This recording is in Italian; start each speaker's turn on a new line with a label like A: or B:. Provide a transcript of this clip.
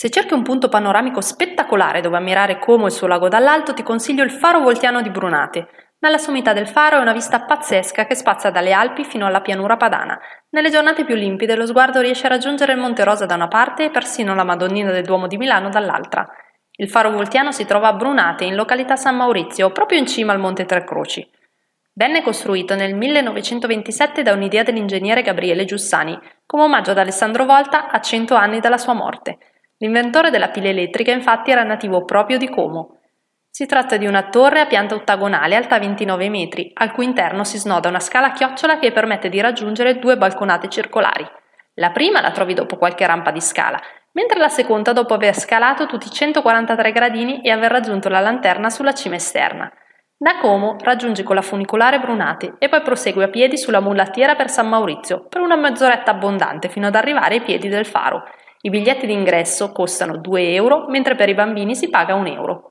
A: Se cerchi un punto panoramico spettacolare dove ammirare Como e il suo lago dall'alto, ti consiglio il faro voltiano di Brunate. Dalla sommità del faro è una vista pazzesca che spazia dalle Alpi fino alla pianura padana. Nelle giornate più limpide lo sguardo riesce a raggiungere il Monte Rosa da una parte e persino la Madonnina del Duomo di Milano dall'altra. Il faro voltiano si trova a Brunate, in località San Maurizio, proprio in cima al Monte Tre Croci. Venne costruito nel 1927 da un'idea dell'ingegnere Gabriele Giussani, come omaggio ad Alessandro Volta a 100 anni dalla sua morte. L'inventore della pila elettrica infatti era nativo proprio di Como. Si tratta di una torre a pianta ottagonale alta 29 metri, al cui interno si snoda una scala a chiocciola che permette di raggiungere due balconate circolari. La prima la trovi dopo qualche rampa di scala, mentre la seconda dopo aver scalato tutti i 143 gradini e aver raggiunto la lanterna sulla cima esterna. Da Como raggiungi con la funicolare Brunati e poi prosegui a piedi sulla mulattiera per San Maurizio per una mezz'oretta abbondante fino ad arrivare ai piedi del faro. I biglietti d'ingresso costano 2 euro, mentre per i bambini si paga 1 euro.